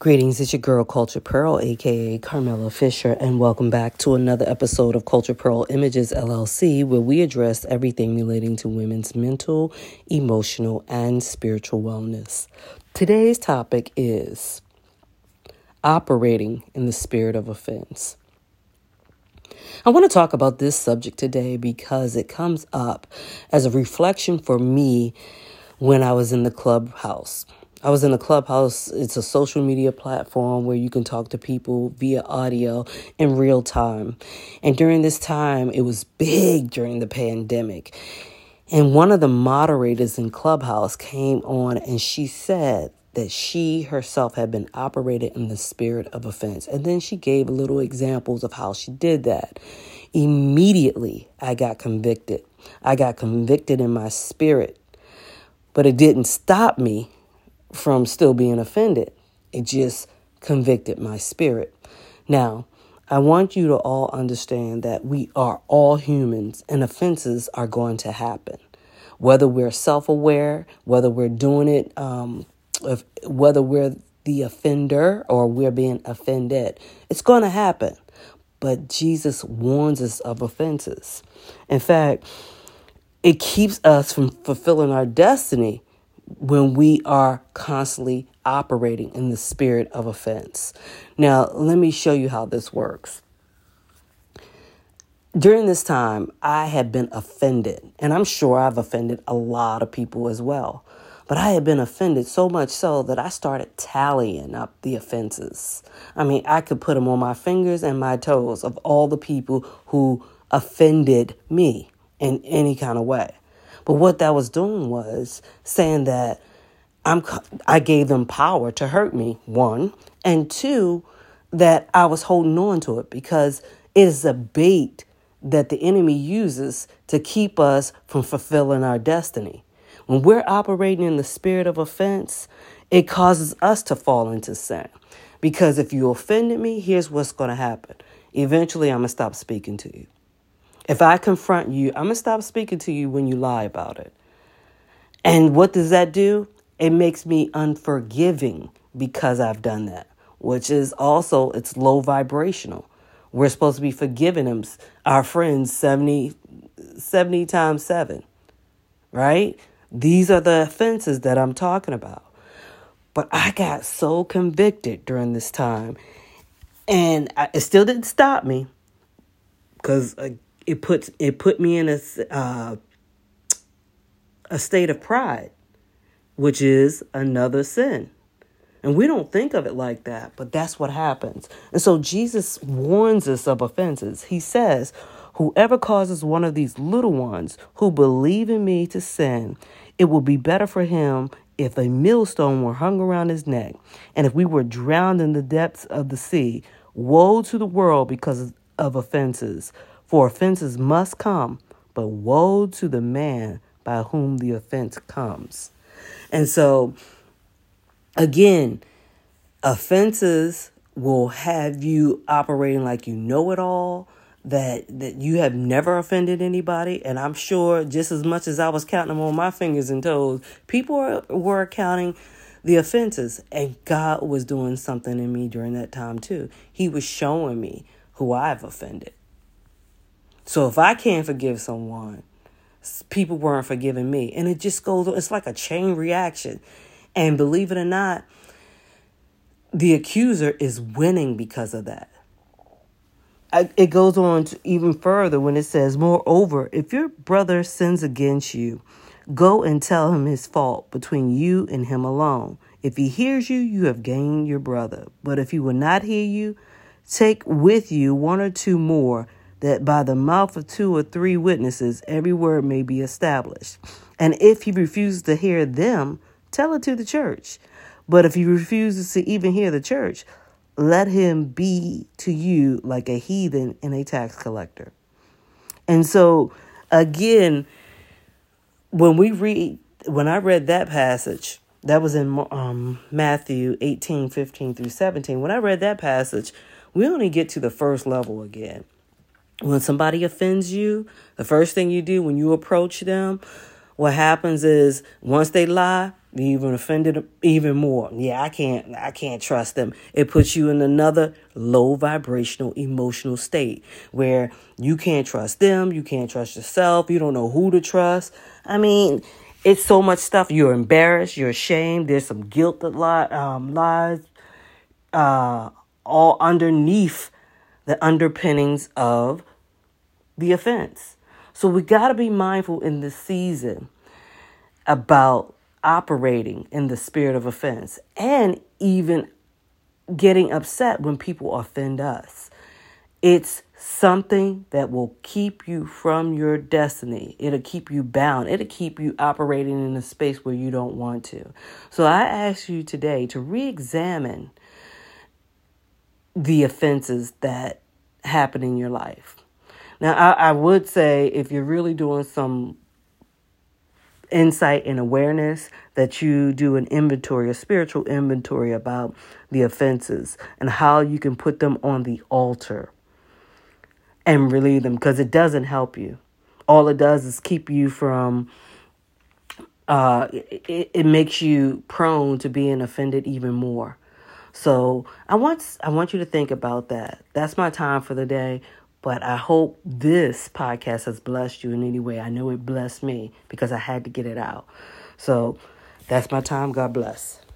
Greetings, it's your girl Cultured Pearl, aka Carmela Fisher, and welcome back to another episode of Cultured Pearl Images LLC, where we address everything relating to women's mental, emotional, and spiritual wellness. Today's topic is operating in the spirit of offense. I want to talk about this subject today because it comes up as a reflection for me when I was in the clubhouse. I was in a clubhouse. It's a social media platform where you can talk to people via audio in real time. And during this time, it was big during the pandemic. And one of the moderators in Clubhouse came on and she said that she herself had been operated in the spirit of offense. And then she gave little examples of how she did that. Immediately, I got convicted. I got convicted in my spirit. But it didn't stop me from still being offended. It just convicted my spirit. Now, I want you to all understand that we are all humans and offenses are going to happen. Whether we're self aware, whether we're doing it, um, if, whether we're the offender or we're being offended, it's going to happen. But Jesus warns us of offenses. In fact, it keeps us from fulfilling our destiny when we are constantly operating in the spirit of offense. Now, let me show you how this works. During this time, I had been offended, and I'm sure I've offended a lot of people as well. But I had been offended so much so that I started tallying up the offenses. I mean, I could put them on my fingers and my toes of all the people who offended me in any kind of way. But what that was doing was saying that I'm I gave them power to hurt me, one, and two, that I was holding on to it because it is a bait that the enemy uses to keep us from fulfilling our destiny. When we're operating in the spirit of offense, it causes us to fall into sin. Because if you offended me, here's what's going to happen. Eventually, I'm going to stop speaking to you. If I confront you, I'm going to stop speaking to you when you lie about it. And what does that do? It makes me unforgiving because I've done that, which is also it's low vibrational. We're supposed to be forgiving them, our friends 70, 70 times 7. Right? These are the offenses that I'm talking about. But I got so convicted during this time. And I, it still didn't stop me because uh, it puts it put me in a uh, a state of pride, which is another sin. And we don't think of it like that, but that's what happens. And so Jesus warns us of offenses. He says, Whoever causes one of these little ones who believe in me to sin, it will be better for him if a millstone were hung around his neck, and if we were drowned in the depths of the sea. Woe to the world because of offenses. For offenses must come, but woe to the man by whom the offense comes. And so, again, offenses will have you operating like you know it all, that that you have never offended anybody, and I'm sure just as much as I was counting them on my fingers and toes, people were, were counting the offenses, and God was doing something in me during that time too. He was showing me who I've offended. So if I can't forgive someone, people weren't forgiving me. And it just goes, it's like a chain reaction. And believe it or not, the accuser is winning because of that. It goes on to even further when it says, Moreover, if your brother sins against you, go and tell him his fault between you and him alone. If he hears you, you have gained your brother. But if he will not hear you, take with you one or two more that by the mouth of two or three witnesses every word may be established. And if he refuses to hear them, tell it to the church. But if he refuses to even hear the church, let him be to you like a heathen and a tax collector. And so, again, when we read, when I read that passage, that was in um, Matthew 18, 15 through 17. When I read that passage, we only get to the first level again. When somebody offends you, the first thing you do when you approach them, what happens is once they lie, you even offended even more. Yeah, I can't I can't trust them. It puts you in another low vibrational emotional state where you can't trust them, you can't trust yourself, you don't know who to trust. I mean, it's so much stuff. You're embarrassed, you're ashamed, there's some guilt that li- um, lies uh, all underneath the underpinnings of the offense. So we got to be mindful in this season about operating in the spirit of offense and even getting upset when people offend us. It's something that will keep you from your destiny. It'll keep you bound. It'll keep you operating in a space where you don't want to. So I ask you today to re examine the offenses that happen in your life. Now, I, I would say if you're really doing some insight and awareness that you do an inventory, a spiritual inventory about the offenses and how you can put them on the altar and relieve them because it doesn't help you. All it does is keep you from, uh, it, it makes you prone to being offended even more. So I want I want you to think about that. That's my time for the day. But I hope this podcast has blessed you in any way. I know it blessed me because I had to get it out. So that's my time. God bless.